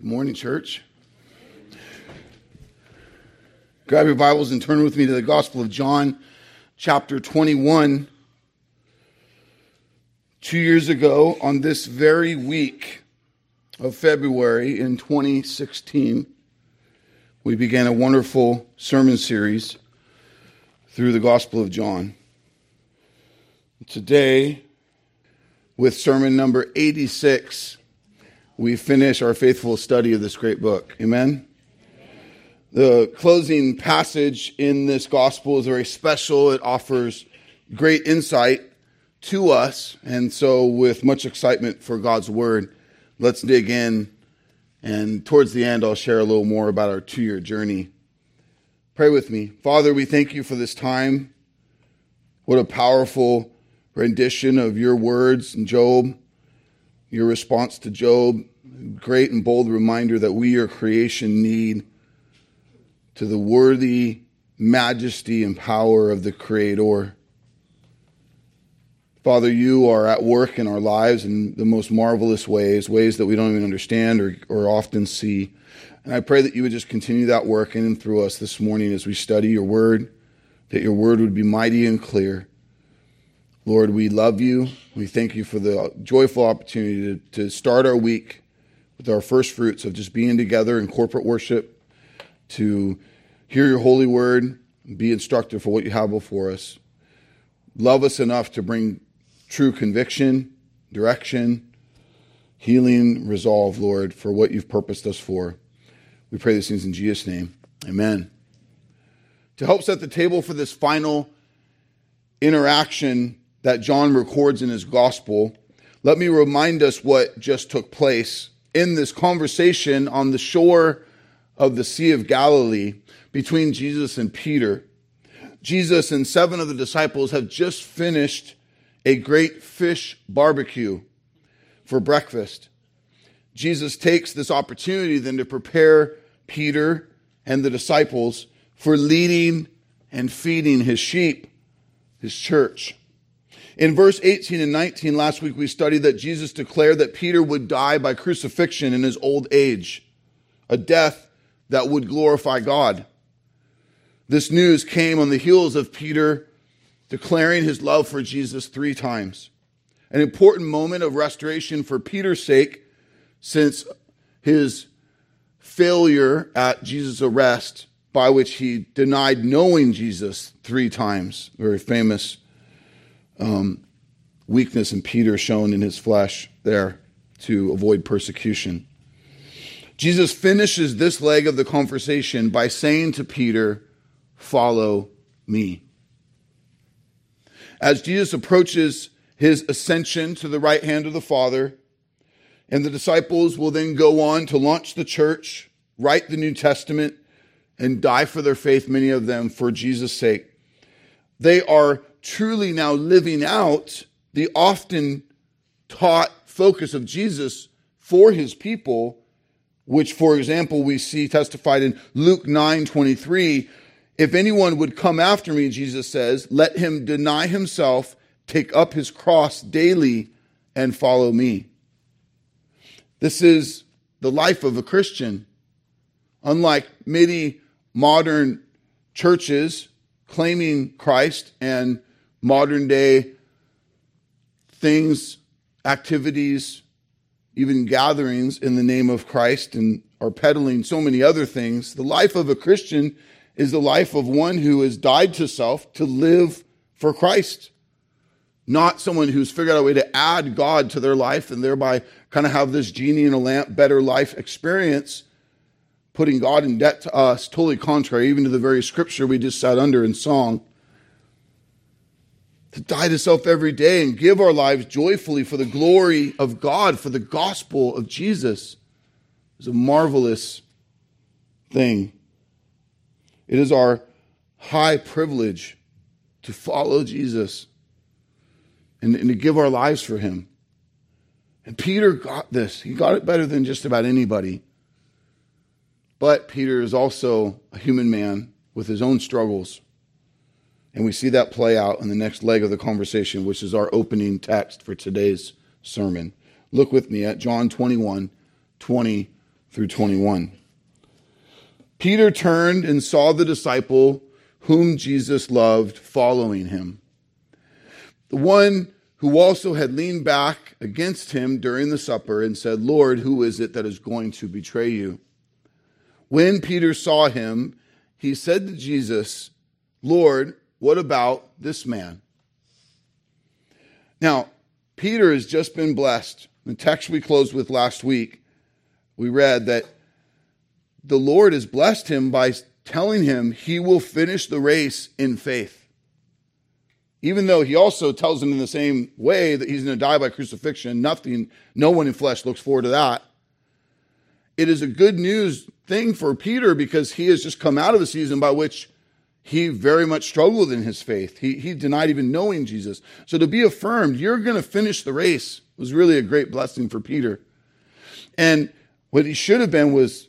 Good morning, church. Grab your Bibles and turn with me to the Gospel of John, chapter 21. Two years ago, on this very week of February in 2016, we began a wonderful sermon series through the Gospel of John. Today, with sermon number 86, we finish our faithful study of this great book. Amen? The closing passage in this gospel is very special. It offers great insight to us. And so, with much excitement for God's word, let's dig in. And towards the end, I'll share a little more about our two year journey. Pray with me. Father, we thank you for this time. What a powerful rendition of your words in Job, your response to Job great and bold reminder that we, your creation, need to the worthy majesty and power of the Creator. Father, you are at work in our lives in the most marvelous ways, ways that we don't even understand or, or often see. And I pray that you would just continue that work in and through us this morning as we study your word, that your word would be mighty and clear. Lord, we love you. We thank you for the joyful opportunity to, to start our week with our first fruits of just being together in corporate worship to hear your holy word, be instructed for what you have before us. Love us enough to bring true conviction, direction, healing, resolve, Lord, for what you've purposed us for. We pray these things in Jesus' name. Amen. To help set the table for this final interaction that John records in his gospel, let me remind us what just took place in this conversation on the shore of the Sea of Galilee between Jesus and Peter. Jesus and seven of the disciples have just finished a great fish barbecue for breakfast. Jesus takes this opportunity then to prepare Peter and the disciples for leading and feeding his sheep, his church. In verse 18 and 19, last week we studied that Jesus declared that Peter would die by crucifixion in his old age, a death that would glorify God. This news came on the heels of Peter declaring his love for Jesus three times. An important moment of restoration for Peter's sake, since his failure at Jesus' arrest, by which he denied knowing Jesus three times, very famous um, weakness in Peter shown in his flesh there to avoid persecution. Jesus finishes this leg of the conversation by saying to Peter, Follow me. As Jesus approaches his ascension to the right hand of the Father, and the disciples will then go on to launch the church, write the New Testament, and die for their faith, many of them for Jesus' sake. They are truly now living out the often taught focus of Jesus for his people, which, for example, we see testified in Luke 9 23. If anyone would come after me, Jesus says, let him deny himself, take up his cross daily, and follow me. This is the life of a Christian. Unlike many modern churches claiming Christ and modern day things, activities, even gatherings in the name of Christ and are peddling so many other things. The life of a Christian is the life of one who has died to self to live for Christ. Not someone who's figured out a way to add God to their life and thereby kind of have this genie in a lamp, better life experience, putting God in debt to us, totally contrary even to the very scripture we just sat under in song to die to self every day and give our lives joyfully for the glory of God, for the gospel of Jesus, is a marvelous thing. It is our high privilege to follow Jesus and, and to give our lives for him. And Peter got this. He got it better than just about anybody. But Peter is also a human man with his own struggles. And we see that play out in the next leg of the conversation, which is our opening text for today's sermon. Look with me at John 21 20 through 21. Peter turned and saw the disciple whom Jesus loved following him. The one who also had leaned back against him during the supper and said, Lord, who is it that is going to betray you? When Peter saw him, he said to Jesus, Lord, what about this man? Now, Peter has just been blessed. The text we closed with last week, we read that the Lord has blessed him by telling him he will finish the race in faith even though he also tells him in the same way that he's going to die by crucifixion, nothing, no one in flesh looks forward to that. It is a good news thing for Peter because he has just come out of a season by which he very much struggled in his faith. He, he denied even knowing Jesus. So to be affirmed, you're going to finish the race was really a great blessing for Peter. And what he should have been was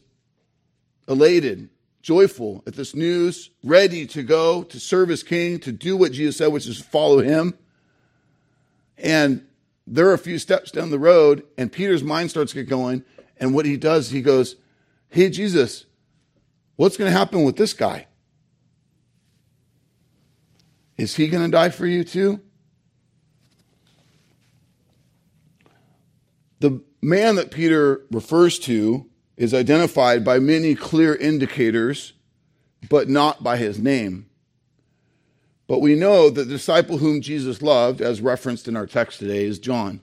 elated joyful at this news, ready to go to serve his king, to do what Jesus said, which is follow him. And there are a few steps down the road, and Peter's mind starts to get going. And what he does, he goes, Hey, Jesus, what's going to happen with this guy? Is he going to die for you too? The man that Peter refers to is identified by many clear indicators, but not by his name. But we know that the disciple whom Jesus loved, as referenced in our text today, is John.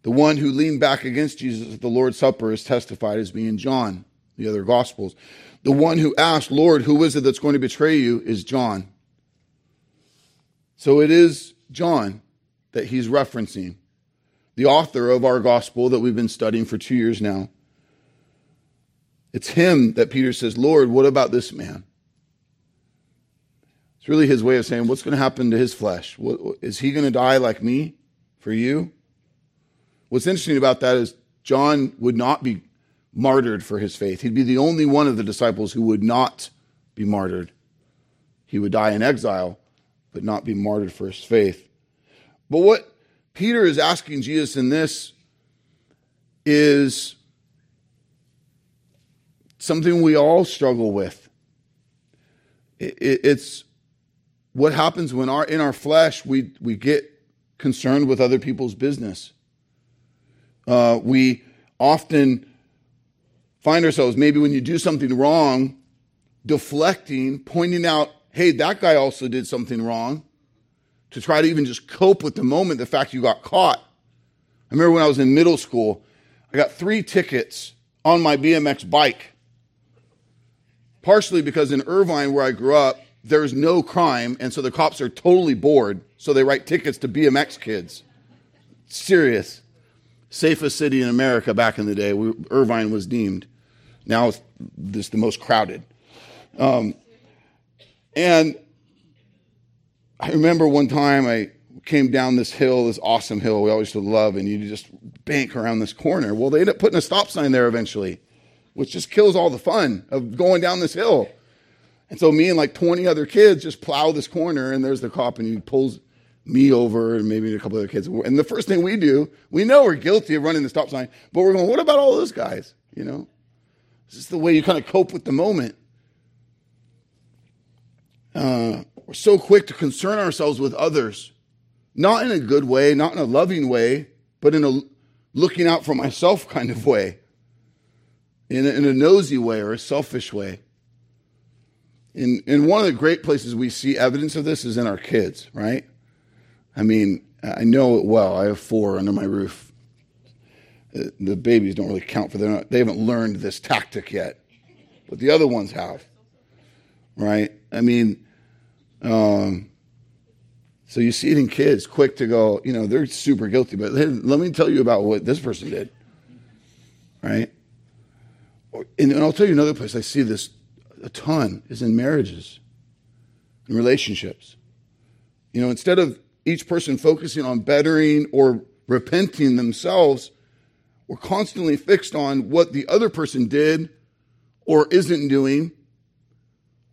The one who leaned back against Jesus at the Lord's Supper is testified as being John, the other Gospels. The one who asked, Lord, who is it that's going to betray you, is John. So it is John that he's referencing, the author of our Gospel that we've been studying for two years now. It's him that Peter says, Lord, what about this man? It's really his way of saying, what's going to happen to his flesh? Is he going to die like me for you? What's interesting about that is John would not be martyred for his faith. He'd be the only one of the disciples who would not be martyred. He would die in exile, but not be martyred for his faith. But what Peter is asking Jesus in this is something we all struggle with. it's what happens when our in our flesh we we get concerned with other people's business. Uh, we often find ourselves maybe when you do something wrong, deflecting, pointing out, "Hey, that guy also did something wrong," to try to even just cope with the moment, the fact you got caught. I remember when I was in middle school, I got three tickets on my BMX bike partially because in Irvine, where I grew up, there's no crime, and so the cops are totally bored, so they write tickets to BMX kids. Serious. Safest city in America back in the day, Irvine was deemed. Now it's the most crowded. Um, and I remember one time I came down this hill, this awesome hill we always love, and you just bank around this corner. Well, they end up putting a stop sign there eventually which just kills all the fun of going down this hill. And so me and like 20 other kids just plow this corner, and there's the cop, and he pulls me over and maybe a couple other kids. And the first thing we do, we know we're guilty of running the stop sign, but we're going, what about all those guys? You know, this is the way you kind of cope with the moment. Uh, we're so quick to concern ourselves with others, not in a good way, not in a loving way, but in a looking out for myself kind of way in a, in a nosy way or a selfish way. In, in one of the great places we see evidence of this is in our kids, right? I mean, I know it well. I have four under my roof. Uh, the babies don't really count for them. They haven't learned this tactic yet, but the other ones have, right? I mean, um, so you see it in kids, quick to go, you know, they're super guilty, but let me tell you about what this person did, right? and I'll tell you another place I see this a ton is in marriages and relationships. You know, instead of each person focusing on bettering or repenting themselves, we're constantly fixed on what the other person did or isn't doing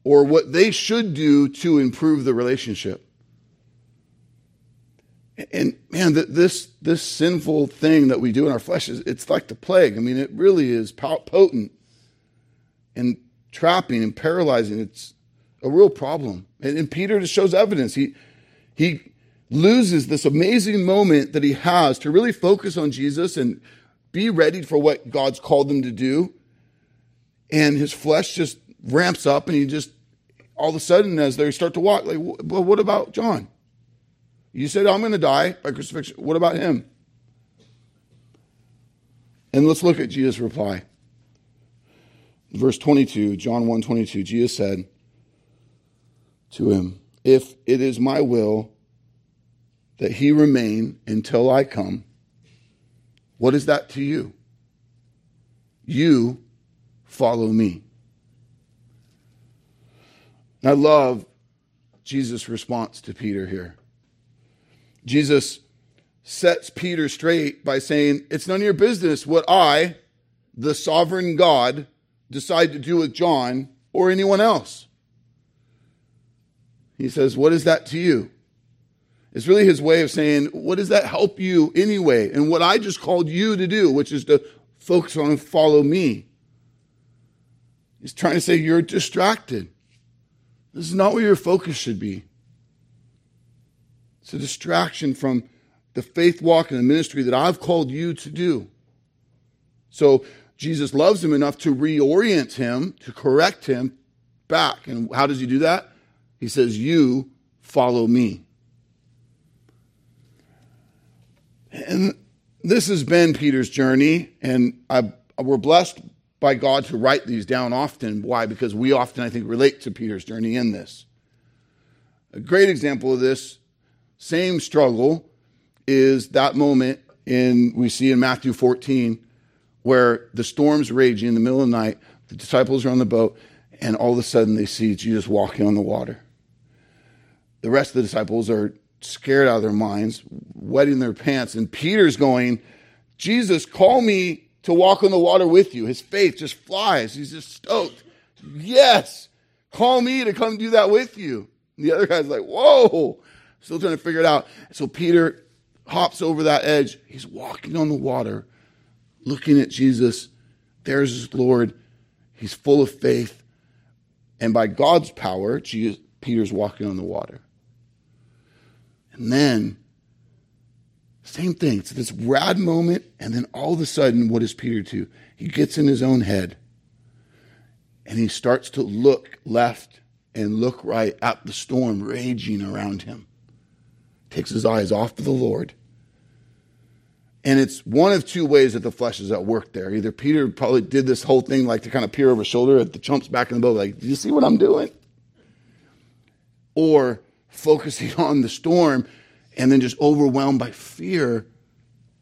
or what they should do to improve the relationship. And man, this this sinful thing that we do in our flesh is it's like the plague. I mean, it really is potent and trapping and paralyzing. It's a real problem. And, and Peter just shows evidence. He he loses this amazing moment that he has to really focus on Jesus and be ready for what God's called him to do. And his flesh just ramps up and he just all of a sudden as they start to walk like well what about John? You said I'm going to die by crucifixion. What about him? And let's look at Jesus' reply. Verse 22, John 1 22, Jesus said to him, If it is my will that he remain until I come, what is that to you? You follow me. I love Jesus' response to Peter here. Jesus sets Peter straight by saying, It's none of your business what I, the sovereign God, decide to do with John or anyone else. He says, What is that to you? It's really his way of saying, What does that help you anyway? And what I just called you to do, which is to focus on follow me. He's trying to say, You're distracted. This is not where your focus should be. It's a distraction from the faith walk and the ministry that I've called you to do. So Jesus loves him enough to reorient him, to correct him back. And how does he do that? He says, You follow me. And this has been Peter's journey, and I, we're blessed by God to write these down often. Why? Because we often, I think, relate to Peter's journey in this. A great example of this same struggle is that moment in we see in Matthew 14 where the storm's raging in the middle of the night, the disciples are on the boat, and all of a sudden they see Jesus walking on the water. The rest of the disciples are scared out of their minds, wetting their pants, and Peter's going, Jesus, call me to walk on the water with you. His faith just flies. He's just stoked. Yes, call me to come do that with you. And the other guy's like, whoa, Still trying to figure it out. So Peter hops over that edge. He's walking on the water, looking at Jesus. There's his Lord. He's full of faith. And by God's power, Jesus, Peter's walking on the water. And then, same thing. It's this rad moment. And then all of a sudden, what does Peter do? He gets in his own head and he starts to look left and look right at the storm raging around him takes his eyes off of the Lord. And it's one of two ways that the flesh is at work there. Either Peter probably did this whole thing like to kind of peer over his shoulder at the chumps back in the boat, like, do you see what I'm doing? Or focusing on the storm and then just overwhelmed by fear,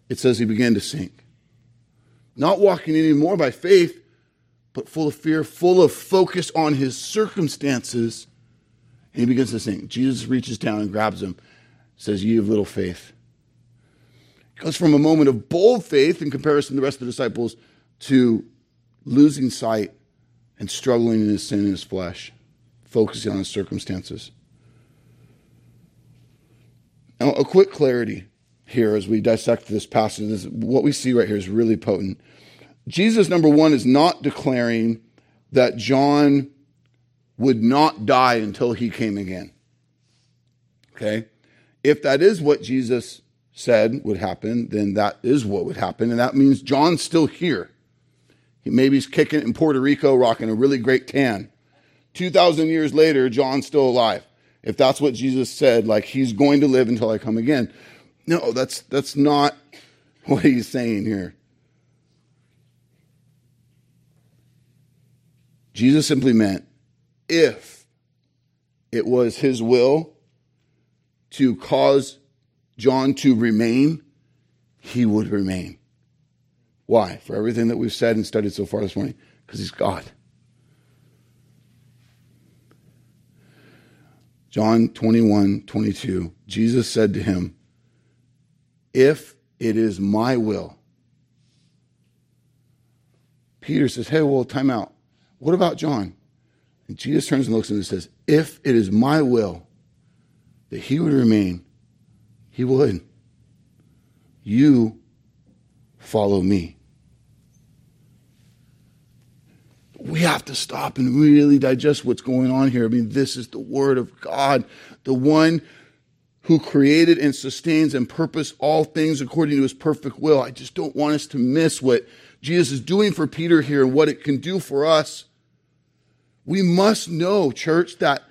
it says he began to sink. Not walking anymore by faith, but full of fear, full of focus on his circumstances. And he begins to sink. Jesus reaches down and grabs him says, Ye of little faith. It goes from a moment of bold faith in comparison to the rest of the disciples to losing sight and struggling in his sin in his flesh, focusing on his circumstances. Now, a quick clarity here as we dissect this passage. This, what we see right here is really potent. Jesus, number one, is not declaring that John would not die until he came again. Okay? If that is what Jesus said would happen, then that is what would happen. And that means John's still here. He maybe he's kicking it in Puerto Rico, rocking a really great tan. 2,000 years later, John's still alive. If that's what Jesus said, like he's going to live until I come again. No, that's, that's not what he's saying here. Jesus simply meant if it was his will to cause John to remain, he would remain. Why? For everything that we've said and studied so far this morning, because he's God. John 21, 22, Jesus said to him, If it is my will. Peter says, Hey, well, time out. What about John? And Jesus turns and looks at him and says, If it is my will that he would remain, He would. You follow me. We have to stop and really digest what's going on here. I mean, this is the Word of God, the one who created and sustains and purpose all things according to his perfect will. I just don't want us to miss what Jesus is doing for Peter here and what it can do for us. We must know, church, that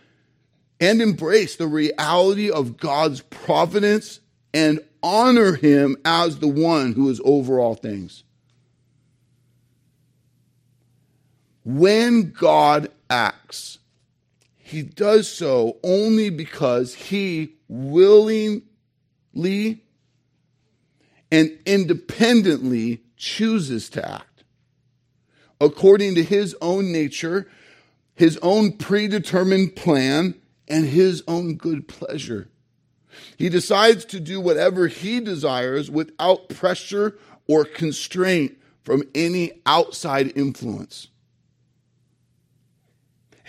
and embrace the reality of God's providence and honor him as the one who is over all things. When God acts, he does so only because he willingly and independently chooses to act according to his own nature, his own predetermined plan, and his own good pleasure. He decides to do whatever he desires without pressure or constraint from any outside influence.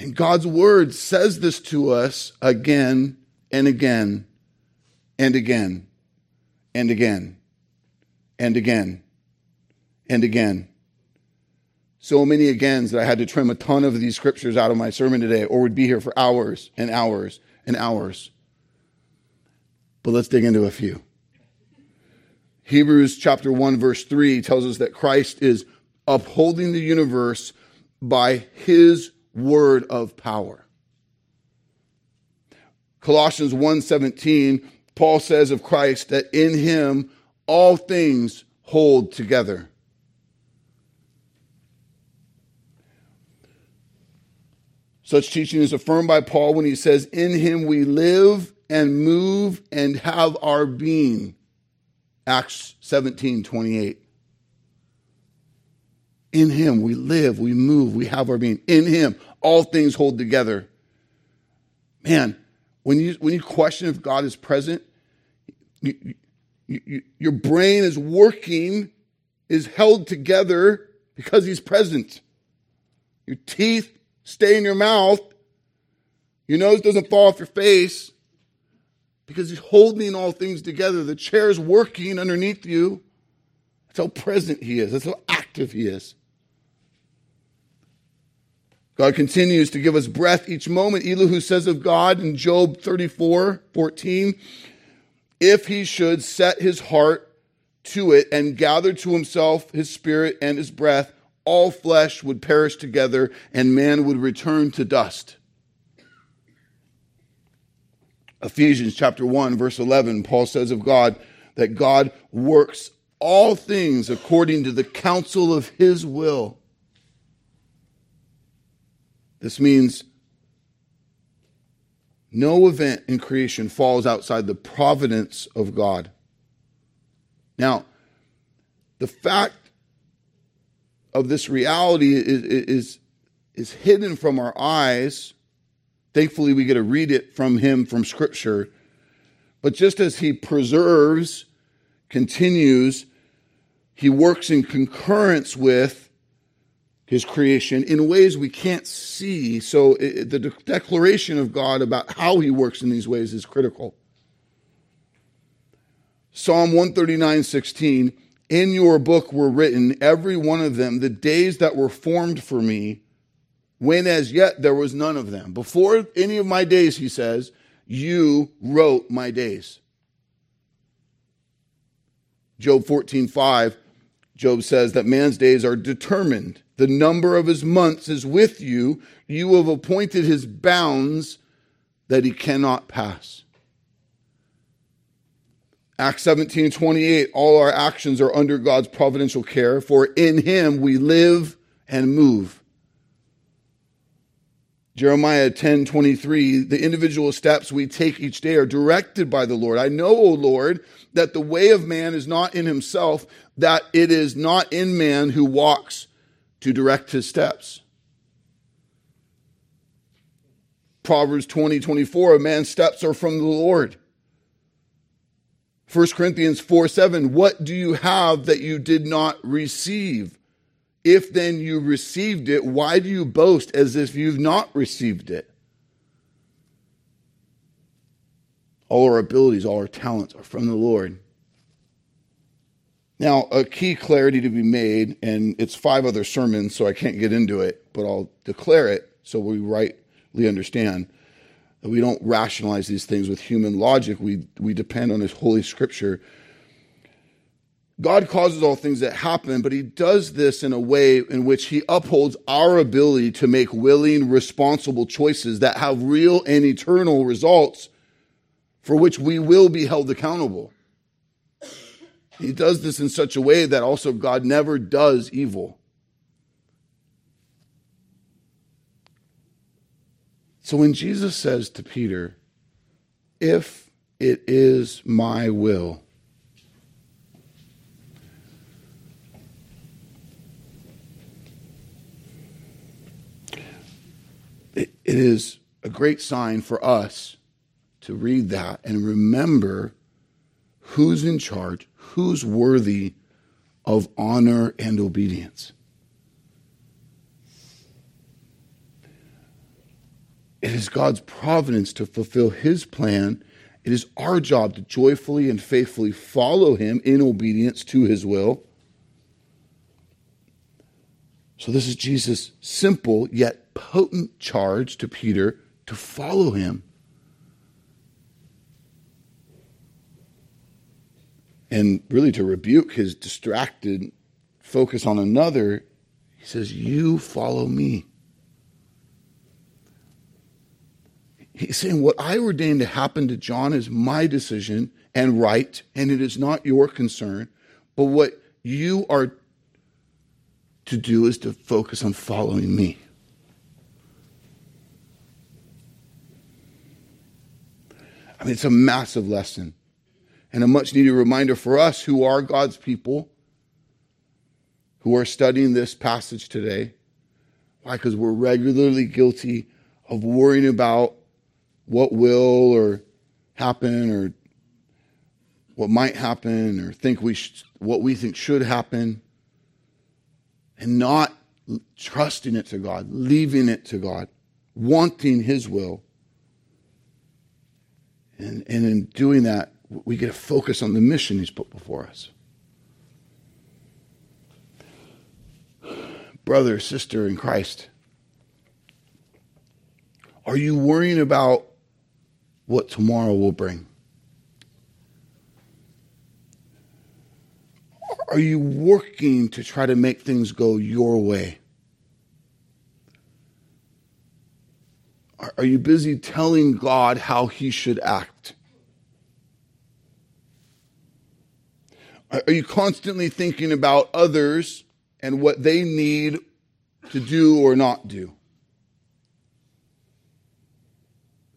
And God's word says this to us again and again and again and again and again and again. So many agains that I had to trim a ton of these scriptures out of my sermon today, or would be here for hours and hours and hours. But let's dig into a few. Hebrews chapter 1, verse 3 tells us that Christ is upholding the universe by his word of power. Colossians 1:17 Paul says of Christ that in him all things hold together. Such teaching is affirmed by Paul when he says, In him we live and move and have our being. Acts 17 28. In him we live, we move, we have our being. In him, all things hold together. Man, when you, when you question if God is present, you, you, your brain is working, is held together because he's present. Your teeth stay in your mouth. Your nose doesn't fall off your face because he's holding all things together. The chair's working underneath you. That's how present he is. That's how active he is. God continues to give us breath each moment. Elihu says of God in Job 34 14, if he should set his heart to it and gather to himself his spirit and his breath, all flesh would perish together and man would return to dust. Ephesians chapter 1 verse 11 Paul says of God that God works all things according to the counsel of his will. This means no event in creation falls outside the providence of God. Now, the fact of this reality is, is, is hidden from our eyes. Thankfully, we get to read it from him from Scripture. But just as he preserves, continues, he works in concurrence with his creation in ways we can't see. So it, the de- declaration of God about how he works in these ways is critical. Psalm 139 16 in your book were written, every one of them, the days that were formed for me, when as yet there was none of them. Before any of my days, he says, you wrote my days. Job 14, 5, Job says that man's days are determined. The number of his months is with you. You have appointed his bounds that he cannot pass. Acts 17 28, all our actions are under God's providential care, for in him we live and move. Jeremiah 10 23, the individual steps we take each day are directed by the Lord. I know, O Lord, that the way of man is not in himself, that it is not in man who walks to direct his steps. Proverbs 20 24, a man's steps are from the Lord. 1 Corinthians 4 7, what do you have that you did not receive? If then you received it, why do you boast as if you've not received it? All our abilities, all our talents are from the Lord. Now, a key clarity to be made, and it's five other sermons, so I can't get into it, but I'll declare it so we rightly understand that we don't rationalize these things with human logic. We, we depend on His Holy Scripture. God causes all things that happen, but He does this in a way in which He upholds our ability to make willing, responsible choices that have real and eternal results for which we will be held accountable. He does this in such a way that also God never does evil. So when Jesus says to Peter, If it is my will, it is a great sign for us to read that and remember who's in charge, who's worthy of honor and obedience. It is God's providence to fulfill his plan. It is our job to joyfully and faithfully follow him in obedience to his will. So, this is Jesus' simple yet potent charge to Peter to follow him. And really to rebuke his distracted focus on another, he says, You follow me. He's saying, What I ordained to happen to John is my decision and right, and it is not your concern. But what you are to do is to focus on following me. I mean, it's a massive lesson and a much needed reminder for us who are God's people, who are studying this passage today. Why? Because we're regularly guilty of worrying about what will or happen or what might happen or think we sh- what we think should happen and not trusting it to God, leaving it to God, wanting his will. And, and in doing that, we get to focus on the mission he's put before us. Brother, sister in Christ, are you worrying about what tomorrow will bring? Are you working to try to make things go your way? Are you busy telling God how he should act? Are you constantly thinking about others and what they need to do or not do?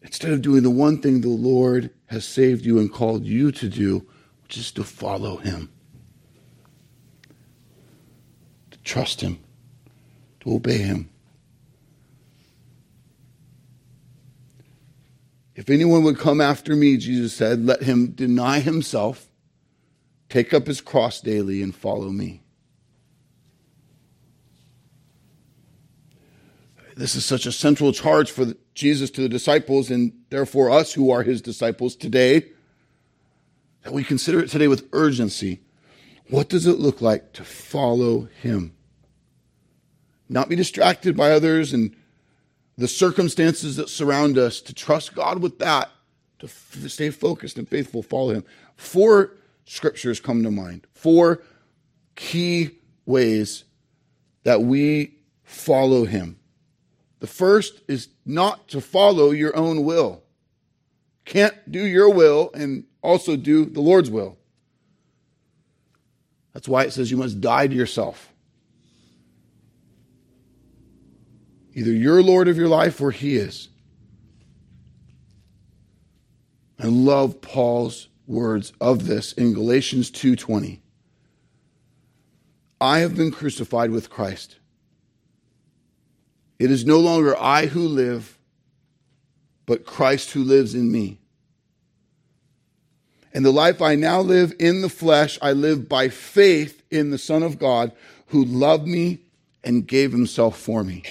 Instead of doing the one thing the Lord has saved you and called you to do, which is to follow Him, to trust Him, to obey Him. If anyone would come after me, Jesus said, let him deny himself Take up his cross daily and follow me. This is such a central charge for Jesus to the disciples and therefore us who are his disciples today that we consider it today with urgency. What does it look like to follow him? Not be distracted by others and the circumstances that surround us, to trust God with that, to f- stay focused and faithful, follow him. For scriptures come to mind. Four key ways that we follow him. The first is not to follow your own will. Can't do your will and also do the Lord's will. That's why it says you must die to yourself. Either you're Lord of your life or He is. I love Paul's words of this in Galatians 2:20. I have been crucified with Christ. It is no longer I who live, but Christ who lives in me. And the life I now live in the flesh, I live by faith in the Son of God who loved me and gave himself for me.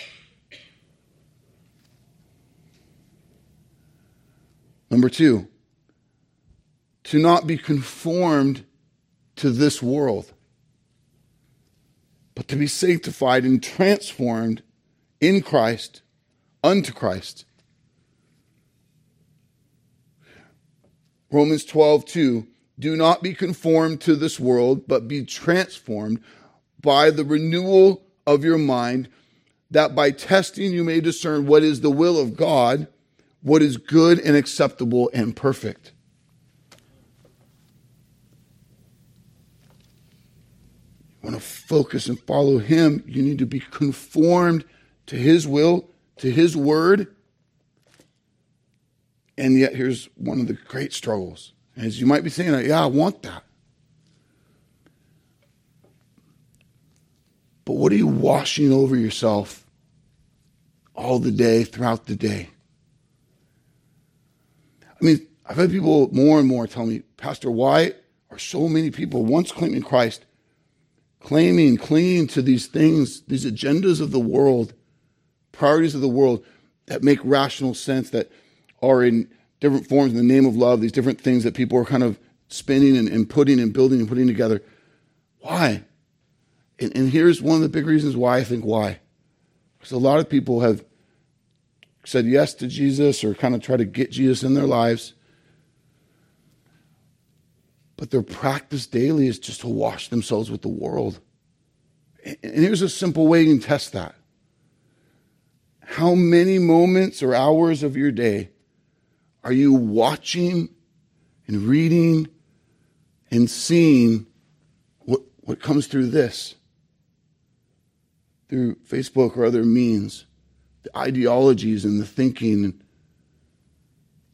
Number two, to not be conformed to this world, but to be sanctified and transformed in Christ unto Christ. Romans 12, 2. Do not be conformed to this world, but be transformed by the renewal of your mind, that by testing you may discern what is the will of God, what is good and acceptable and perfect. Want to focus and follow Him, you need to be conformed to His will, to His word. And yet, here's one of the great struggles. As you might be saying, yeah, I want that. But what are you washing over yourself all the day, throughout the day? I mean, I've had people more and more tell me, Pastor, why are so many people once claiming Christ, claiming, clinging to these things, these agendas of the world, priorities of the world that make rational sense, that are in different forms in the name of love, these different things that people are kind of spinning and, and putting and building and putting together. Why? And, and here's one of the big reasons why I think why. Because a lot of people have said yes to Jesus or kind of try to get Jesus in their lives. But their practice daily is just to wash themselves with the world. And here's a simple way you can test that. How many moments or hours of your day are you watching and reading and seeing what, what comes through this? Through Facebook or other means, the ideologies and the thinking,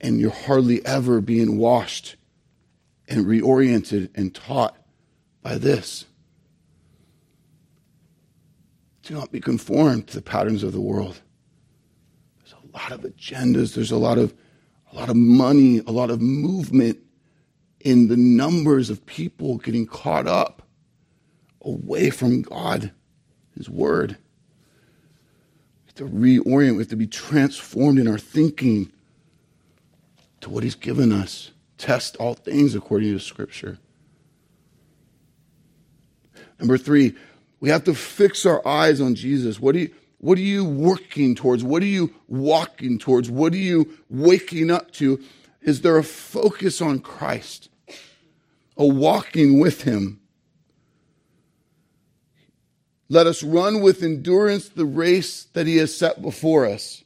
and you're hardly ever being washed and reoriented and taught by this. Do not be conformed to the patterns of the world. There's a lot of agendas, there's a lot of a lot of money, a lot of movement in the numbers of people getting caught up away from God, His Word. We have to reorient, we have to be transformed in our thinking to what He's given us. Test all things according to Scripture. Number three, we have to fix our eyes on Jesus. What do you, what are you working towards? What are you walking towards? What are you waking up to? Is there a focus on Christ? A walking with Him? Let us run with endurance the race that He has set before us,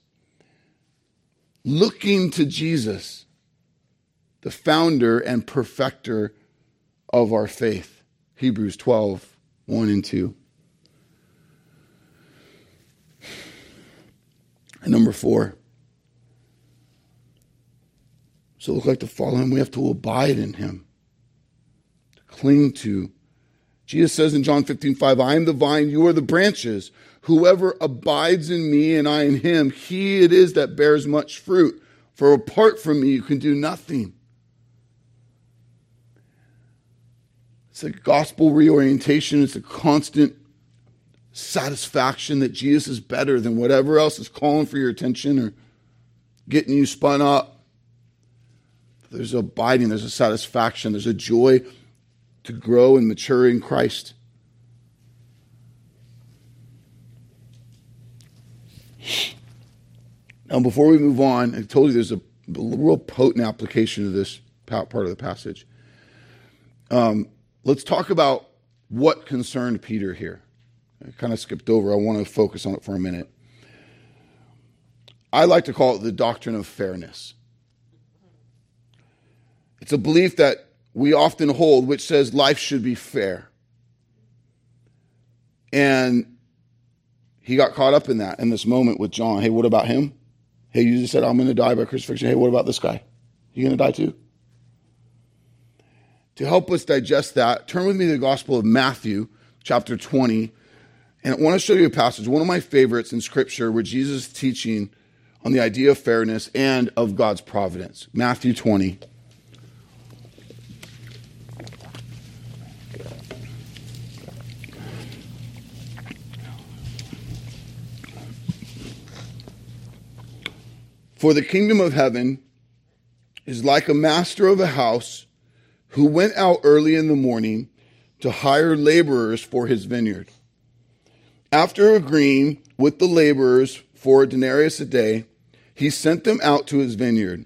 looking to Jesus, the founder and perfecter of our faith. Hebrews 12, 1 and 2. And number four, so it looks like to follow him, we have to abide in him, to cling to. Jesus says in John 15, 5, I am the vine, you are the branches. Whoever abides in me and I in him, he it is that bears much fruit. For apart from me, you can do nothing. It's a gospel reorientation. It's a constant satisfaction that Jesus is better than whatever else is calling for your attention or getting you spun up. There's abiding, there's a satisfaction, there's a joy to grow and mature in Christ. Now, before we move on, I told you there's a real potent application of this part of the passage. Um, let's talk about what concerned Peter here. I kind of skipped over. I want to focus on it for a minute. I like to call it the doctrine of fairness. It's a belief that we often hold, which says life should be fair. And he got caught up in that in this moment with John. Hey, what about him? Hey, you just said I'm going to die by crucifixion. Hey, what about this guy? You going to die too? To help us digest that, turn with me to the Gospel of Matthew, chapter 20, and I want to show you a passage, one of my favorites in Scripture, where Jesus is teaching on the idea of fairness and of God's providence. Matthew 20. For the kingdom of heaven is like a master of a house who went out early in the morning to hire laborers for his vineyard. After agreeing with the laborers for a denarius a day, he sent them out to his vineyard.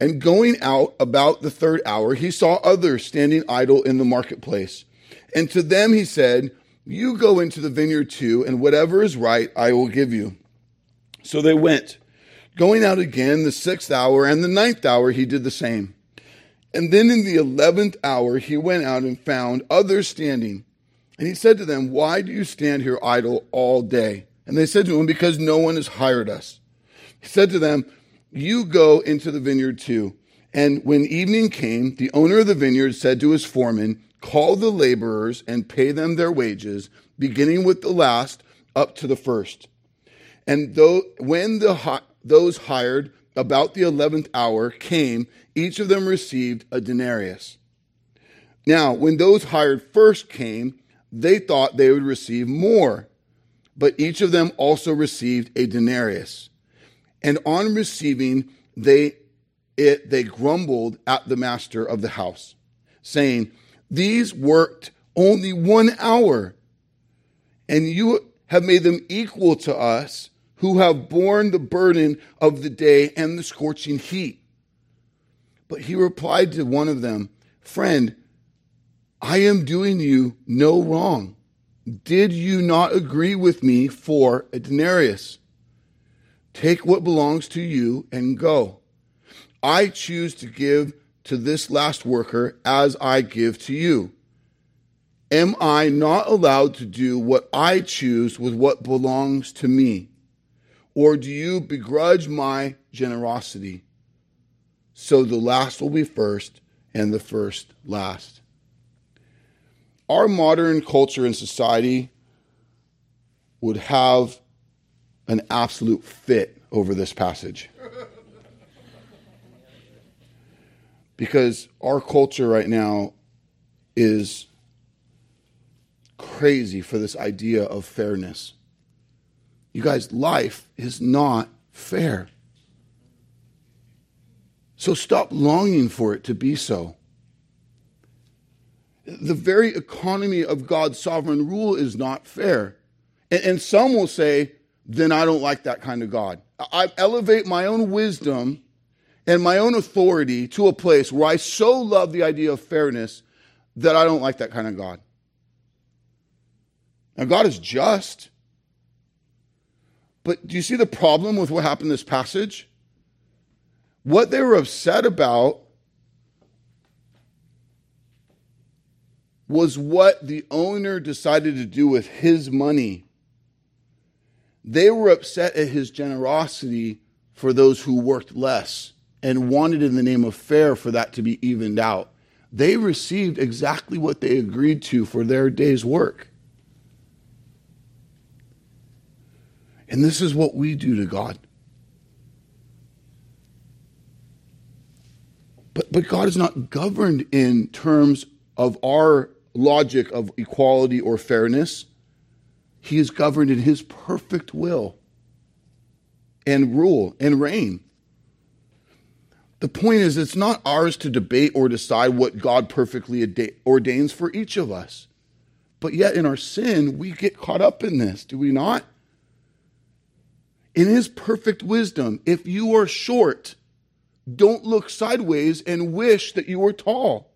And going out about the third hour, he saw others standing idle in the marketplace. And to them he said, You go into the vineyard too, and whatever is right I will give you. So they went. Going out again the sixth hour and the ninth hour, he did the same. And then in the eleventh hour, he went out and found others standing. And he said to them, Why do you stand here idle all day? And they said to him, Because no one has hired us. He said to them, You go into the vineyard too. And when evening came, the owner of the vineyard said to his foreman, Call the laborers and pay them their wages, beginning with the last up to the first. And though, when the, those hired about the eleventh hour came, each of them received a denarius. Now, when those hired first came, they thought they would receive more, but each of them also received a denarius. And on receiving they it they grumbled at the master of the house, saying, These worked only one hour, and you have made them equal to us who have borne the burden of the day and the scorching heat. But he replied to one of them, Friend, I am doing you no wrong. Did you not agree with me for a denarius? Take what belongs to you and go. I choose to give to this last worker as I give to you. Am I not allowed to do what I choose with what belongs to me? Or do you begrudge my generosity? So the last will be first and the first last. Our modern culture and society would have an absolute fit over this passage. Because our culture right now is crazy for this idea of fairness. You guys, life is not fair. So stop longing for it to be so. The very economy of God's sovereign rule is not fair. And, and some will say, then I don't like that kind of God. I elevate my own wisdom and my own authority to a place where I so love the idea of fairness that I don't like that kind of God. Now, God is just. But do you see the problem with what happened in this passage? What they were upset about was what the owner decided to do with his money. They were upset at his generosity for those who worked less and wanted, in the name of fair, for that to be evened out. They received exactly what they agreed to for their day's work. And this is what we do to God. But, but God is not governed in terms of our logic of equality or fairness. He is governed in His perfect will and rule and reign. The point is, it's not ours to debate or decide what God perfectly ordains for each of us. But yet, in our sin, we get caught up in this, do we not? In his perfect wisdom, if you are short, don't look sideways and wish that you were tall.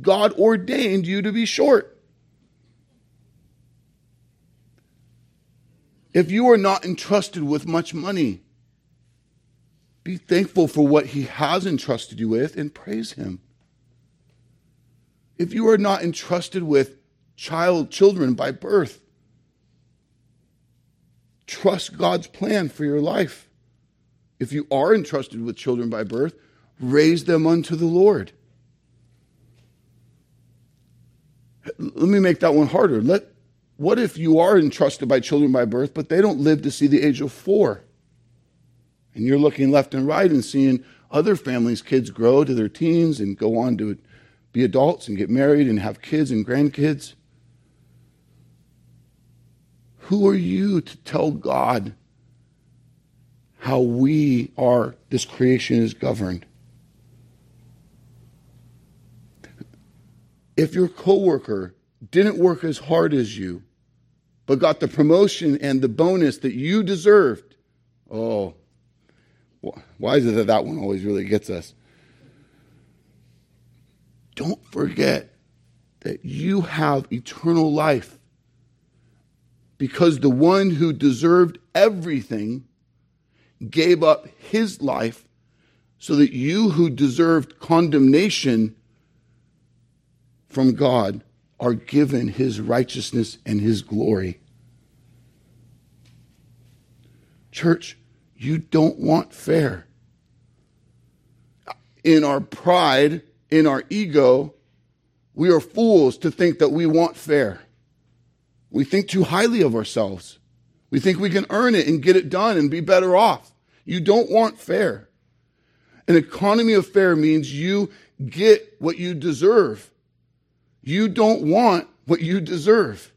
God ordained you to be short. If you are not entrusted with much money, be thankful for what he has entrusted you with and praise him. If you are not entrusted with child children by birth, Trust God's plan for your life. If you are entrusted with children by birth, raise them unto the Lord. Let me make that one harder. Let, what if you are entrusted by children by birth, but they don't live to see the age of four? And you're looking left and right and seeing other families' kids grow to their teens and go on to be adults and get married and have kids and grandkids. Who are you to tell God how we are, this creation is governed? if your coworker didn't work as hard as you, but got the promotion and the bonus that you deserved, oh, why is it that that one always really gets us? Don't forget that you have eternal life because the one who deserved everything gave up his life so that you who deserved condemnation from God are given his righteousness and his glory. Church, you don't want fair. In our pride, in our ego, we are fools to think that we want fair. We think too highly of ourselves. We think we can earn it and get it done and be better off. You don't want fair. An economy of fair means you get what you deserve. You don't want what you deserve.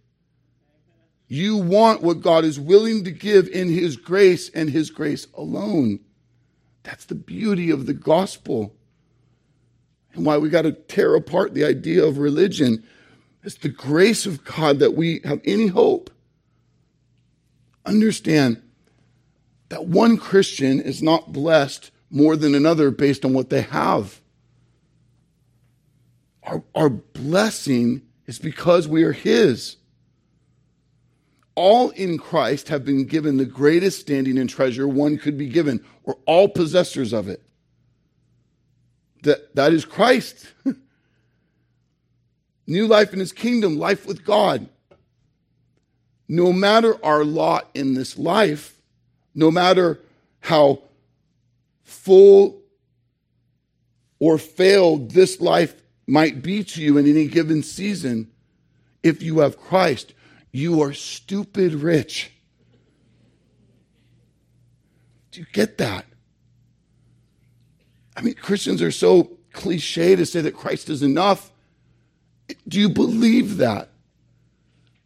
You want what God is willing to give in His grace and His grace alone. That's the beauty of the gospel. And why we got to tear apart the idea of religion. It's the grace of God that we have any hope. Understand that one Christian is not blessed more than another based on what they have. Our, our blessing is because we are His all in Christ have been given the greatest standing and treasure one could be given, or all possessors of it. That, that is Christ. New life in his kingdom, life with God. No matter our lot in this life, no matter how full or failed this life might be to you in any given season, if you have Christ, you are stupid rich. Do you get that? I mean, Christians are so cliche to say that Christ is enough. Do you believe that?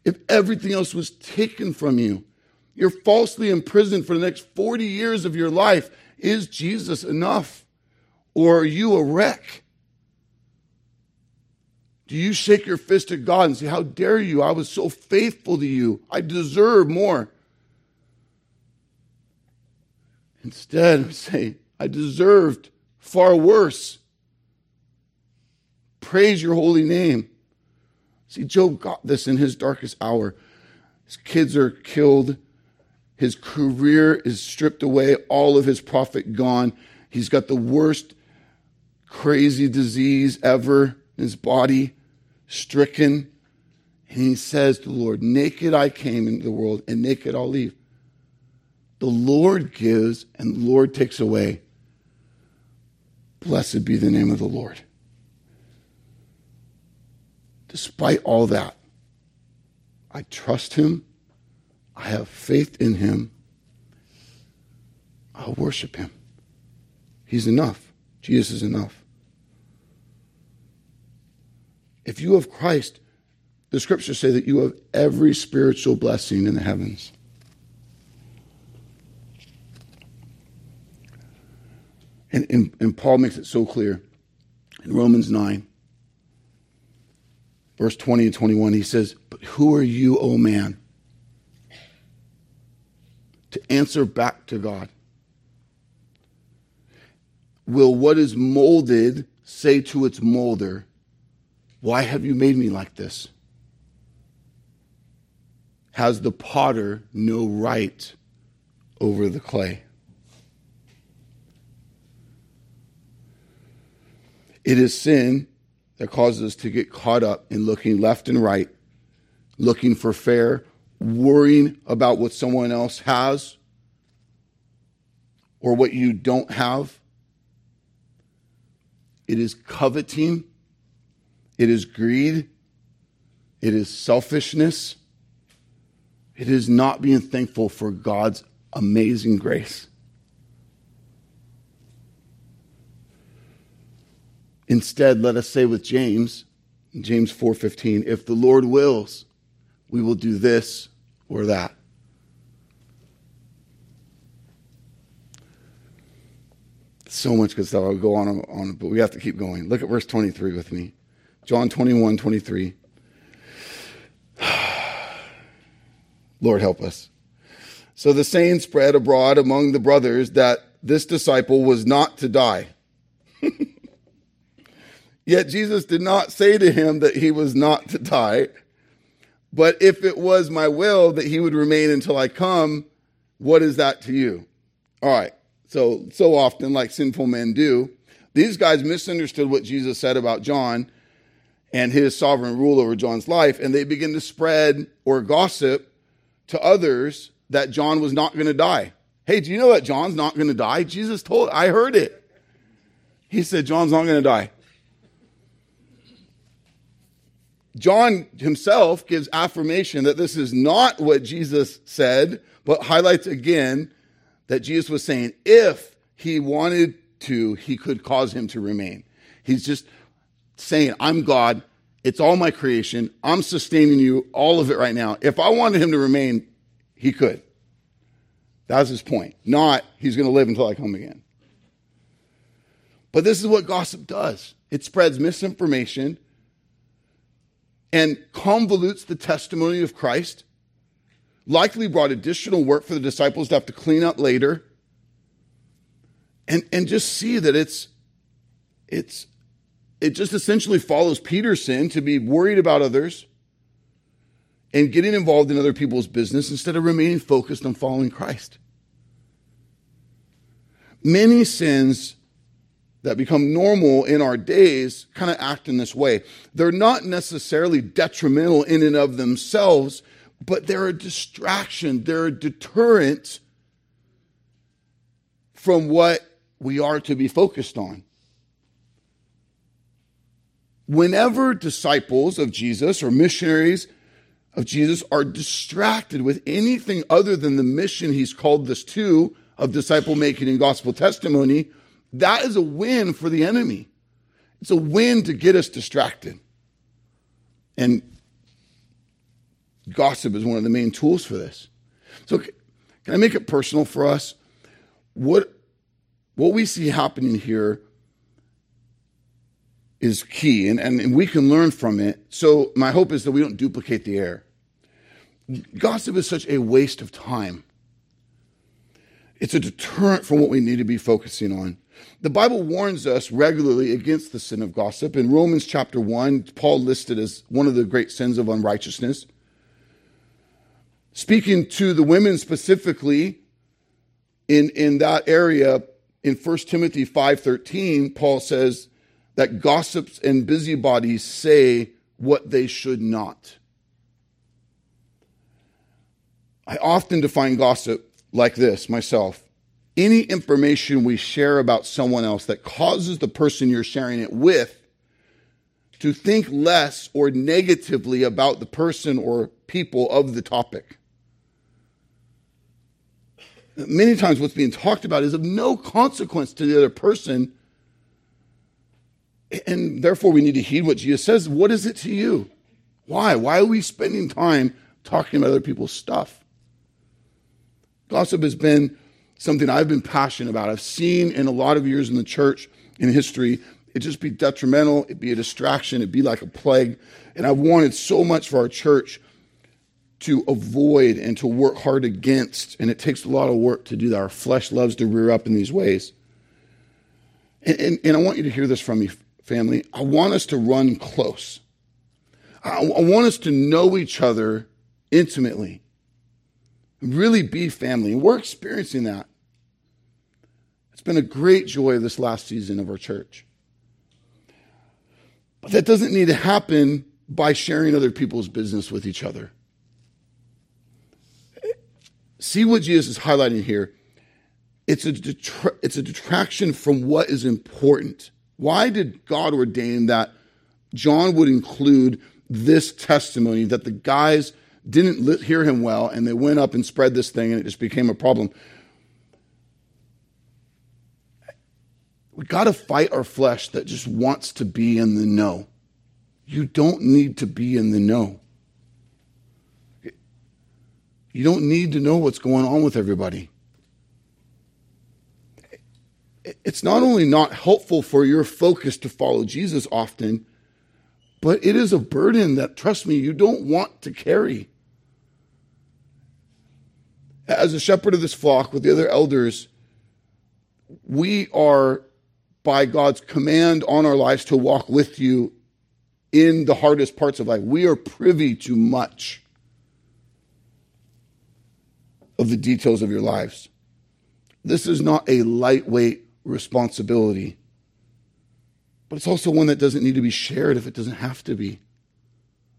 If everything else was taken from you, you're falsely imprisoned for the next 40 years of your life. Is Jesus enough? Or are you a wreck? Do you shake your fist at God and say, How dare you? I was so faithful to you. I deserve more. Instead, say, I deserved far worse. Praise your holy name. See, Job got this in his darkest hour. His kids are killed. His career is stripped away, all of his profit gone. He's got the worst crazy disease ever in his body, stricken. And he says to the Lord, Naked I came into the world, and naked I'll leave. The Lord gives, and the Lord takes away. Blessed be the name of the Lord. Despite all that, I trust him. I have faith in him. I'll worship him. He's enough. Jesus is enough. If you have Christ, the scriptures say that you have every spiritual blessing in the heavens. And, and, and, Paul makes it so clear in Romans 9, verse 20 and 21. He says, But who are you, O man, to answer back to God? Will what is molded say to its molder, why have you made me like this? Has the potter no right over the clay? It is sin that causes us to get caught up in looking left and right, looking for fair, worrying about what someone else has or what you don't have. It is coveting it is greed. It is selfishness. It is not being thankful for God's amazing grace. Instead, let us say with James, James 4:15, if the Lord wills, we will do this or that. So much good stuff. I'll go on, on, but we have to keep going. Look at verse 23 with me. John 21, 23. Lord help us. So the saying spread abroad among the brothers that this disciple was not to die. Yet Jesus did not say to him that he was not to die. But if it was my will that he would remain until I come, what is that to you? All right. So, so often, like sinful men do, these guys misunderstood what Jesus said about John and his sovereign rule over John's life, and they begin to spread or gossip to others that John was not going to die. Hey, do you know that John's not going to die? Jesus told, I heard it. He said, John's not going to die. John himself gives affirmation that this is not what Jesus said, but highlights again that Jesus was saying if he wanted to, he could cause him to remain. He's just saying, I'm God. It's all my creation. I'm sustaining you, all of it right now. If I wanted him to remain, he could. That's his point. Not he's going to live until I come again. But this is what gossip does it spreads misinformation and convolutes the testimony of Christ, likely brought additional work for the disciples to have to clean up later. And, and just see that it's it's it just essentially follows Peter's sin to be worried about others and getting involved in other people's business instead of remaining focused on following Christ. Many sins that become normal in our days kind of act in this way. They're not necessarily detrimental in and of themselves, but they're a distraction, they're a deterrent from what we are to be focused on. Whenever disciples of Jesus or missionaries of Jesus are distracted with anything other than the mission he's called us to of disciple making and gospel testimony, that is a win for the enemy. It's a win to get us distracted. And gossip is one of the main tools for this. So, can I make it personal for us? What, what we see happening here is key, and, and, we can learn from it. So, my hope is that we don't duplicate the error. Gossip is such a waste of time. It's a deterrent from what we need to be focusing on. The Bible warns us regularly against the sin of gossip. In Romans chapter 1, Paul listed as one of the great sins of unrighteousness. Speaking to the women specifically in, in that area, in 1 Timothy 5.13, Paul says that gossips and busybodies say what they should not. I often define gossip like this myself any information we share about someone else that causes the person you're sharing it with to think less or negatively about the person or people of the topic. Many times, what's being talked about is of no consequence to the other person. And therefore, we need to heed what Jesus says. What is it to you? Why? Why are we spending time talking about other people's stuff? Gossip has been something I've been passionate about. I've seen in a lot of years in the church in history, it just be detrimental, it'd be a distraction, it'd be like a plague. And I've wanted so much for our church to avoid and to work hard against. And it takes a lot of work to do that. Our flesh loves to rear up in these ways. And, and, and I want you to hear this from me, family. I want us to run close. I, I want us to know each other intimately really be family. And we're experiencing that. It's been a great joy this last season of our church. But that doesn't need to happen by sharing other people's business with each other. See what Jesus is highlighting here. It's a, detra- it's a detraction from what is important. Why did God ordain that John would include this testimony that the guys didn't hear him well, and they went up and spread this thing, and it just became a problem. We got to fight our flesh that just wants to be in the know. You don't need to be in the know. You don't need to know what's going on with everybody. It's not only not helpful for your focus to follow Jesus often, but it is a burden that, trust me, you don't want to carry. As a shepherd of this flock with the other elders, we are, by God's command on our lives, to walk with you in the hardest parts of life. We are privy to much of the details of your lives. This is not a lightweight responsibility, but it's also one that doesn't need to be shared if it doesn't have to be.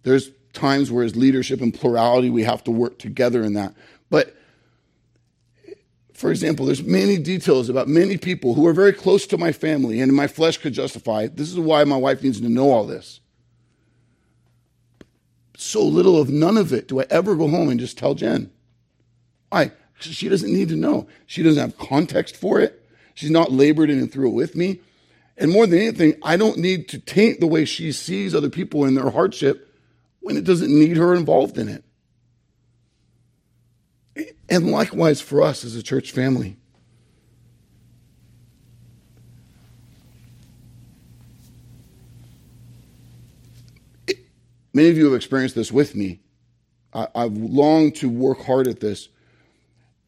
There's times where, as leadership and plurality, we have to work together in that. But for example, there's many details about many people who are very close to my family and my flesh could justify. This is why my wife needs to know all this. So little of none of it do I ever go home and just tell Jen. Why? She doesn't need to know. She doesn't have context for it. She's not labored in and through it with me. And more than anything, I don't need to taint the way she sees other people in their hardship when it doesn't need her involved in it. And likewise for us as a church family. many of you have experienced this with me. I, I've longed to work hard at this.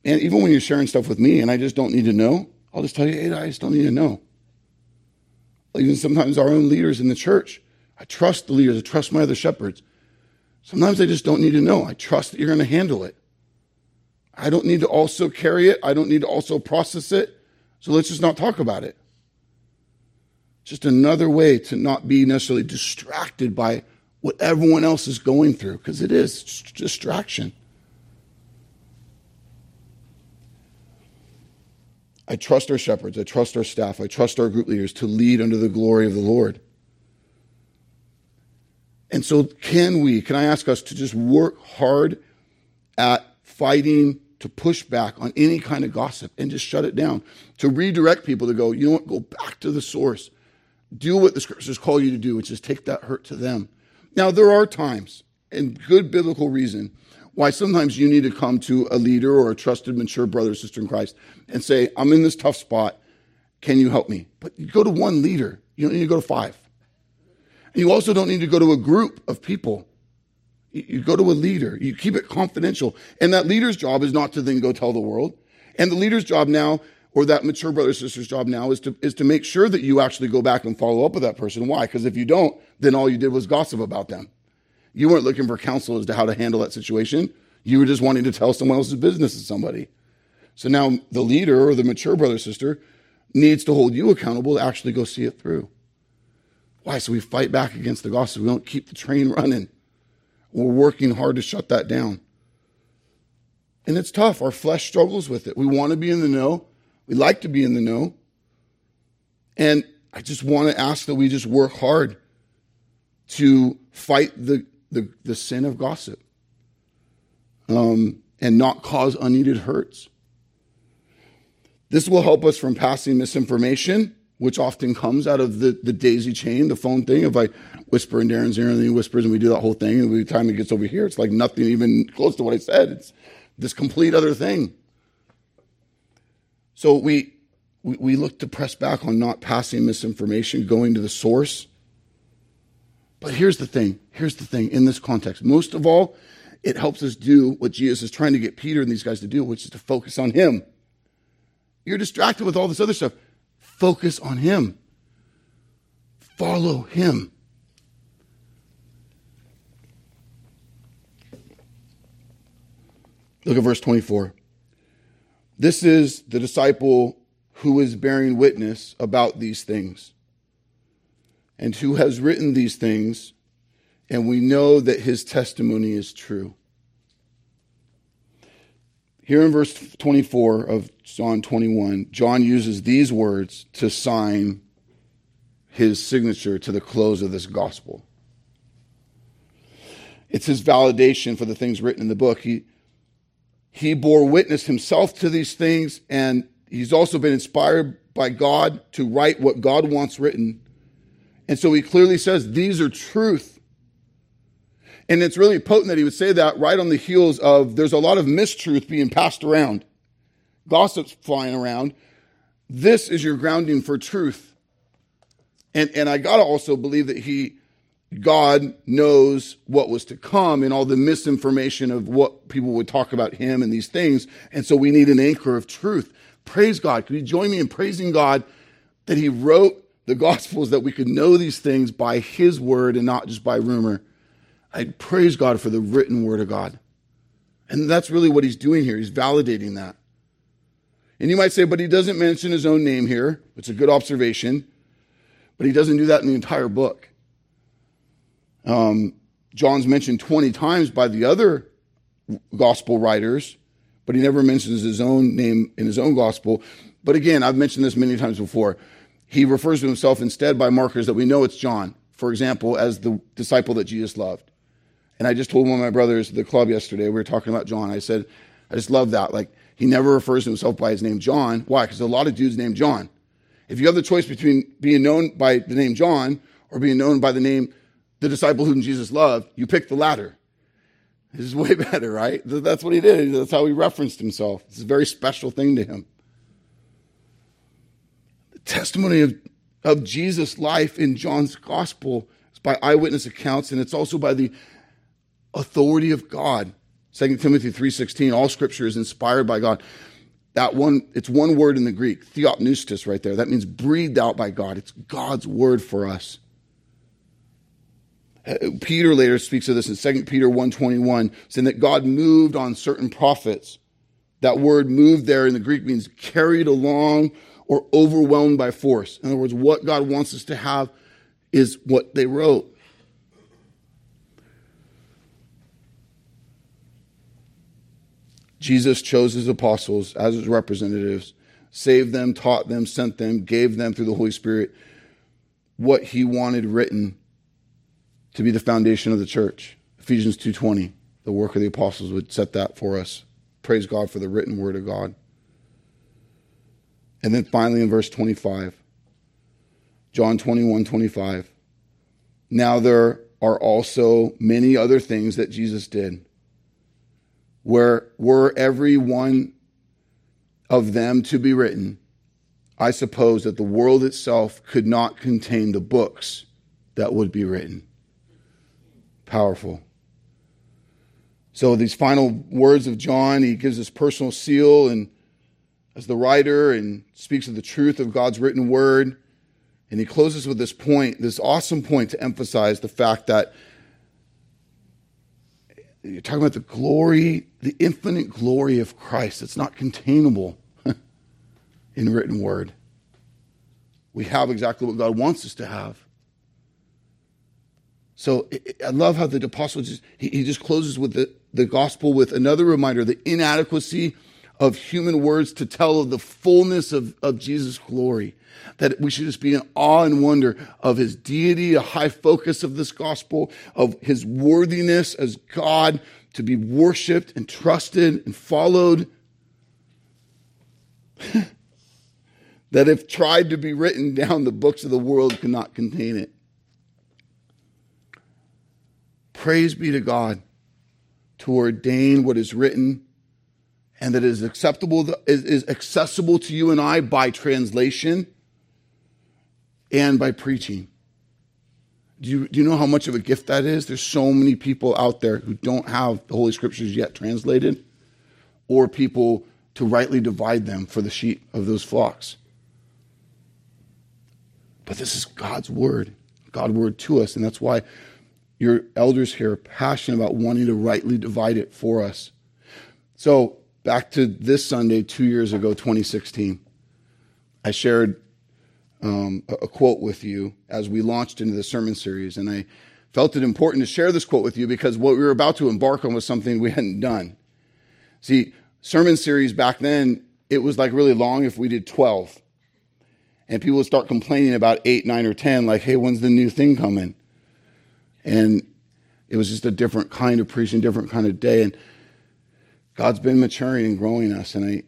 And even when you're sharing stuff with me and I just don't need to know, I'll just tell you, hey, I just don't need to know. Even sometimes our own leaders in the church, I trust the leaders, I trust my other shepherds. Sometimes I just don't need to know. I trust that you're going to handle it. I don't need to also carry it. I don't need to also process it. So let's just not talk about it. Just another way to not be necessarily distracted by what everyone else is going through, because it is distraction. I trust our shepherds, I trust our staff, I trust our group leaders to lead under the glory of the Lord. And so, can we, can I ask us to just work hard at fighting to push back on any kind of gossip and just shut it down, to redirect people to go, you know what, go back to the source. Do what the scriptures call you to do, which is take that hurt to them. Now, there are times, and good biblical reason, why sometimes you need to come to a leader or a trusted, mature brother or sister in Christ and say, I'm in this tough spot. Can you help me? But you go to one leader, you don't need to go to five. And you also don't need to go to a group of people you go to a leader. You keep it confidential. And that leader's job is not to then go tell the world. And the leader's job now, or that mature brother sister's job now, is to, is to make sure that you actually go back and follow up with that person. Why? Because if you don't, then all you did was gossip about them. You weren't looking for counsel as to how to handle that situation. You were just wanting to tell someone else's business to somebody. So now the leader or the mature brother sister needs to hold you accountable to actually go see it through. Why? So we fight back against the gossip. We don't keep the train running. We're working hard to shut that down. And it's tough. Our flesh struggles with it. We want to be in the know. We like to be in the know. And I just want to ask that we just work hard to fight the, the, the sin of gossip um, and not cause unneeded hurts. This will help us from passing misinformation which often comes out of the, the daisy chain, the phone thing. If I whisper in Darren's ear and he whispers and we do that whole thing, and by the time it gets over here, it's like nothing even close to what I said. It's this complete other thing. So we, we, we look to press back on not passing misinformation, going to the source. But here's the thing. Here's the thing in this context. Most of all, it helps us do what Jesus is trying to get Peter and these guys to do, which is to focus on him. You're distracted with all this other stuff. Focus on Him. Follow Him. Look at verse 24. This is the disciple who is bearing witness about these things and who has written these things, and we know that his testimony is true. Here in verse 24 of John 21, John uses these words to sign his signature to the close of this gospel. It's his validation for the things written in the book. He, he bore witness himself to these things, and he's also been inspired by God to write what God wants written. And so he clearly says, These are truth. And it's really potent that he would say that right on the heels of there's a lot of mistruth being passed around, gossip's flying around. This is your grounding for truth. And, and I got to also believe that he God knows what was to come and all the misinformation of what people would talk about him and these things. And so we need an anchor of truth. Praise God. Could you join me in praising God that he wrote the gospels that we could know these things by his word and not just by rumor? I praise God for the written word of God. And that's really what he's doing here. He's validating that. And you might say, but he doesn't mention his own name here. It's a good observation. But he doesn't do that in the entire book. Um, John's mentioned 20 times by the other gospel writers, but he never mentions his own name in his own gospel. But again, I've mentioned this many times before. He refers to himself instead by markers that we know it's John, for example, as the disciple that Jesus loved. And I just told one of my brothers at the club yesterday, we were talking about John. I said, I just love that. Like, he never refers to himself by his name John. Why? Because a lot of dudes named John. If you have the choice between being known by the name John or being known by the name the disciple whom Jesus loved, you pick the latter. This is way better, right? That's what he did. That's how he referenced himself. It's a very special thing to him. The testimony of, of Jesus' life in John's gospel is by eyewitness accounts, and it's also by the authority of God. 2 Timothy 3.16, all scripture is inspired by God. That one, it's one word in the Greek, theopneustos right there. That means breathed out by God. It's God's word for us. Uh, Peter later speaks of this in 2 Peter 1.21, saying that God moved on certain prophets. That word moved there in the Greek means carried along or overwhelmed by force. In other words, what God wants us to have is what they wrote. Jesus chose his apostles as his representatives, saved them, taught them, sent them, gave them through the Holy Spirit what he wanted written to be the foundation of the church. Ephesians 2:20, the work of the apostles would set that for us. Praise God for the written word of God. And then finally in verse 25, John 21, 25. Now there are also many other things that Jesus did where were every one of them to be written, I suppose that the world itself could not contain the books that would be written. Powerful. So these final words of John, he gives his personal seal and as the writer and speaks of the truth of God's written word. And he closes with this point, this awesome point to emphasize the fact that you're talking about the glory, the infinite glory of Christ. It's not containable in written word. We have exactly what God wants us to have. So I love how the apostle just, he just closes with the, the gospel with another reminder the inadequacy of human words to tell of the fullness of, of Jesus' glory that we should just be in awe and wonder of his deity, a high focus of this gospel, of his worthiness as God to be worshiped and trusted and followed. that if tried to be written down, the books of the world could not contain it. Praise be to God to ordain what is written and that is acceptable is accessible to you and I by translation and by preaching. Do you, do you know how much of a gift that is? There's so many people out there who don't have the Holy Scriptures yet translated, or people to rightly divide them for the sheep of those flocks. But this is God's word, God's word to us, and that's why your elders here are passionate about wanting to rightly divide it for us. So, back to this Sunday, two years ago, 2016, I shared um, a quote with you as we launched into the sermon series. And I felt it important to share this quote with you because what we were about to embark on was something we hadn't done. See, sermon series back then, it was like really long if we did 12. And people would start complaining about eight, nine, or 10, like, hey, when's the new thing coming? And it was just a different kind of preaching, different kind of day. And God's been maturing and growing us. And I,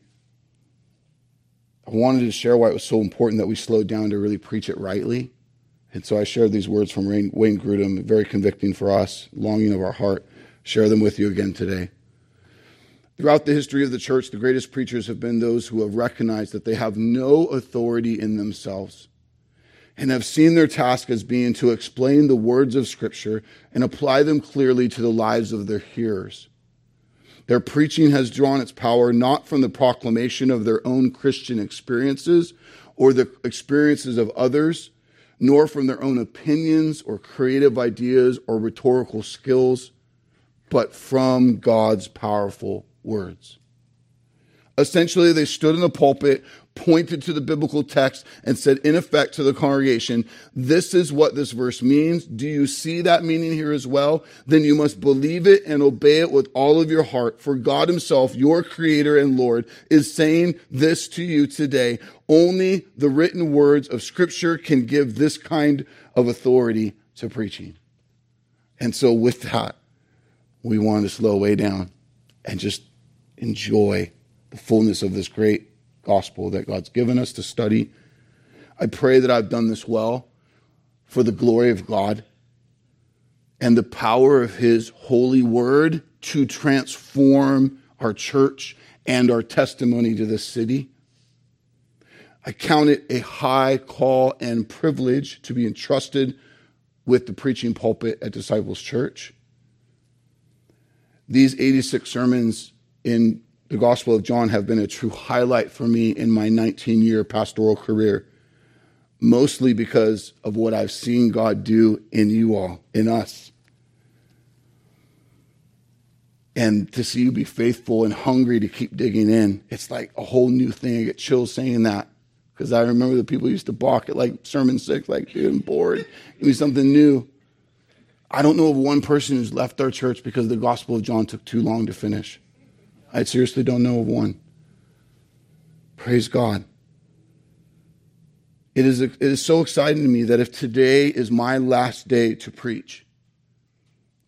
I wanted to share why it was so important that we slowed down to really preach it rightly. And so I shared these words from Wayne Grudem, very convicting for us, longing of our heart. Share them with you again today. Throughout the history of the church, the greatest preachers have been those who have recognized that they have no authority in themselves and have seen their task as being to explain the words of Scripture and apply them clearly to the lives of their hearers. Their preaching has drawn its power not from the proclamation of their own Christian experiences or the experiences of others, nor from their own opinions or creative ideas or rhetorical skills, but from God's powerful words. Essentially, they stood in the pulpit, pointed to the biblical text, and said, in effect, to the congregation, This is what this verse means. Do you see that meaning here as well? Then you must believe it and obey it with all of your heart. For God Himself, your Creator and Lord, is saying this to you today. Only the written words of Scripture can give this kind of authority to preaching. And so, with that, we want to slow way down and just enjoy the fullness of this great gospel that God's given us to study. I pray that I've done this well for the glory of God and the power of His holy word to transform our church and our testimony to this city. I count it a high call and privilege to be entrusted with the preaching pulpit at Disciples Church. These 86 sermons in the Gospel of John have been a true highlight for me in my 19 year pastoral career, mostly because of what I've seen God do in you all, in us. And to see you be faithful and hungry to keep digging in, it's like a whole new thing. I get chills saying that because I remember the people used to balk at like sermon six, like, dude, I'm bored. Give me something new. I don't know of one person who's left our church because the Gospel of John took too long to finish. I seriously don't know of one. Praise God. It is, it is so exciting to me that if today is my last day to preach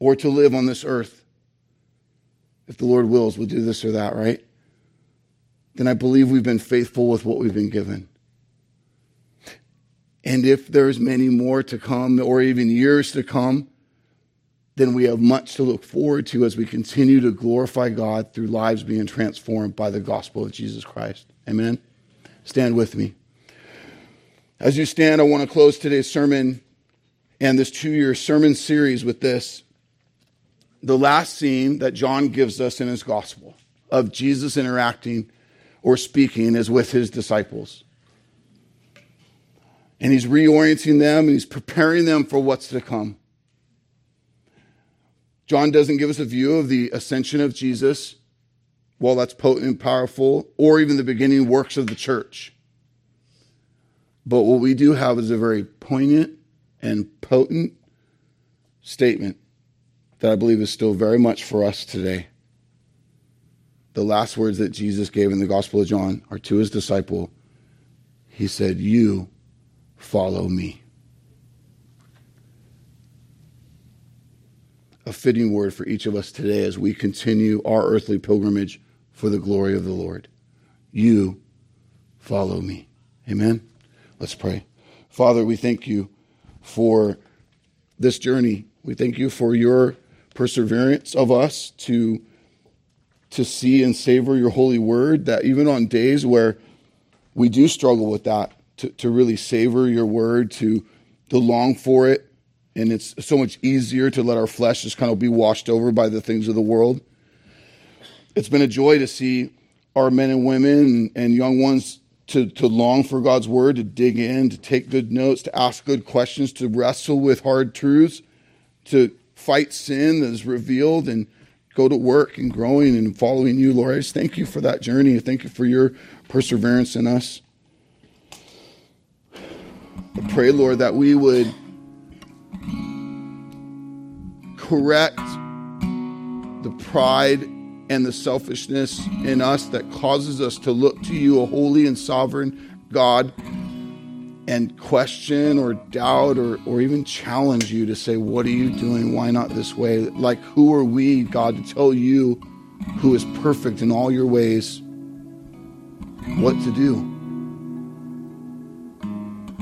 or to live on this earth, if the Lord wills, we'll do this or that, right? Then I believe we've been faithful with what we've been given. And if there's many more to come or even years to come, then we have much to look forward to as we continue to glorify God through lives being transformed by the gospel of Jesus Christ. Amen. Stand with me. As you stand, I want to close today's sermon and this two year sermon series with this. The last scene that John gives us in his gospel of Jesus interacting or speaking is with his disciples. And he's reorienting them and he's preparing them for what's to come. John doesn't give us a view of the ascension of Jesus, while that's potent and powerful, or even the beginning works of the church. But what we do have is a very poignant and potent statement that I believe is still very much for us today. The last words that Jesus gave in the Gospel of John are to his disciple. He said, You follow me. A fitting word for each of us today as we continue our earthly pilgrimage for the glory of the Lord. You follow me. Amen. Let's pray. Father, we thank you for this journey. We thank you for your perseverance of us to, to see and savor your holy word, that even on days where we do struggle with that, to, to really savor your word, to, to long for it, and it's so much easier to let our flesh just kind of be washed over by the things of the world. It's been a joy to see our men and women and young ones to, to long for God's word, to dig in, to take good notes, to ask good questions, to wrestle with hard truths, to fight sin that is revealed and go to work and growing and following you, Lord. I just thank you for that journey. Thank you for your perseverance in us. I pray, Lord, that we would correct the pride and the selfishness in us that causes us to look to you, a holy and sovereign God, and question or doubt or, or even challenge you to say, What are you doing? Why not this way? Like, who are we, God, to tell you who is perfect in all your ways what to do?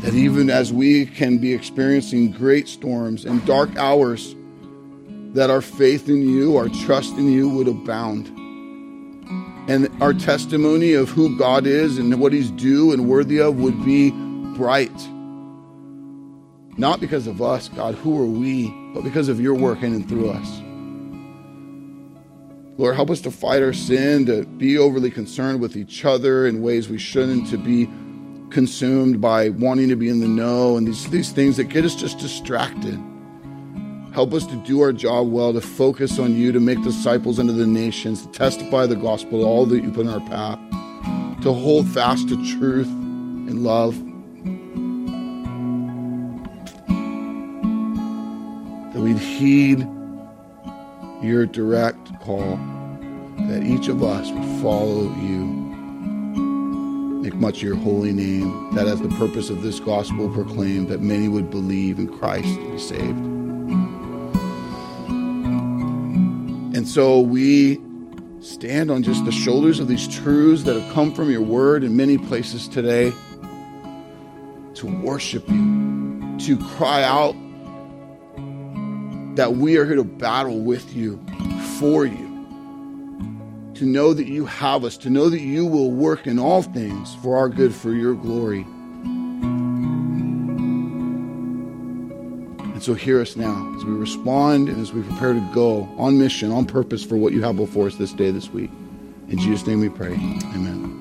That even as we can be experiencing great storms and dark hours, that our faith in you, our trust in you would abound. And our testimony of who God is and what he's due and worthy of would be bright. Not because of us, God, who are we, but because of your work in and through us. Lord, help us to fight our sin, to be overly concerned with each other in ways we shouldn't, to be consumed by wanting to be in the know and these, these things that get us just distracted. Help us to do our job well, to focus on you, to make disciples unto the nations, to testify the gospel, all that you put in our path, to hold fast to truth and love. That we'd heed your direct call, that each of us would follow you make much of your holy name, that as the purpose of this gospel proclaimed, that many would believe in Christ and be saved. And so we stand on just the shoulders of these truths that have come from your word in many places today to worship you, to cry out that we are here to battle with you, for you to know that you have us, to know that you will work in all things for our good, for your glory. So hear us now as we respond and as we prepare to go on mission, on purpose for what you have before us this day, this week. In Jesus' name we pray. Amen.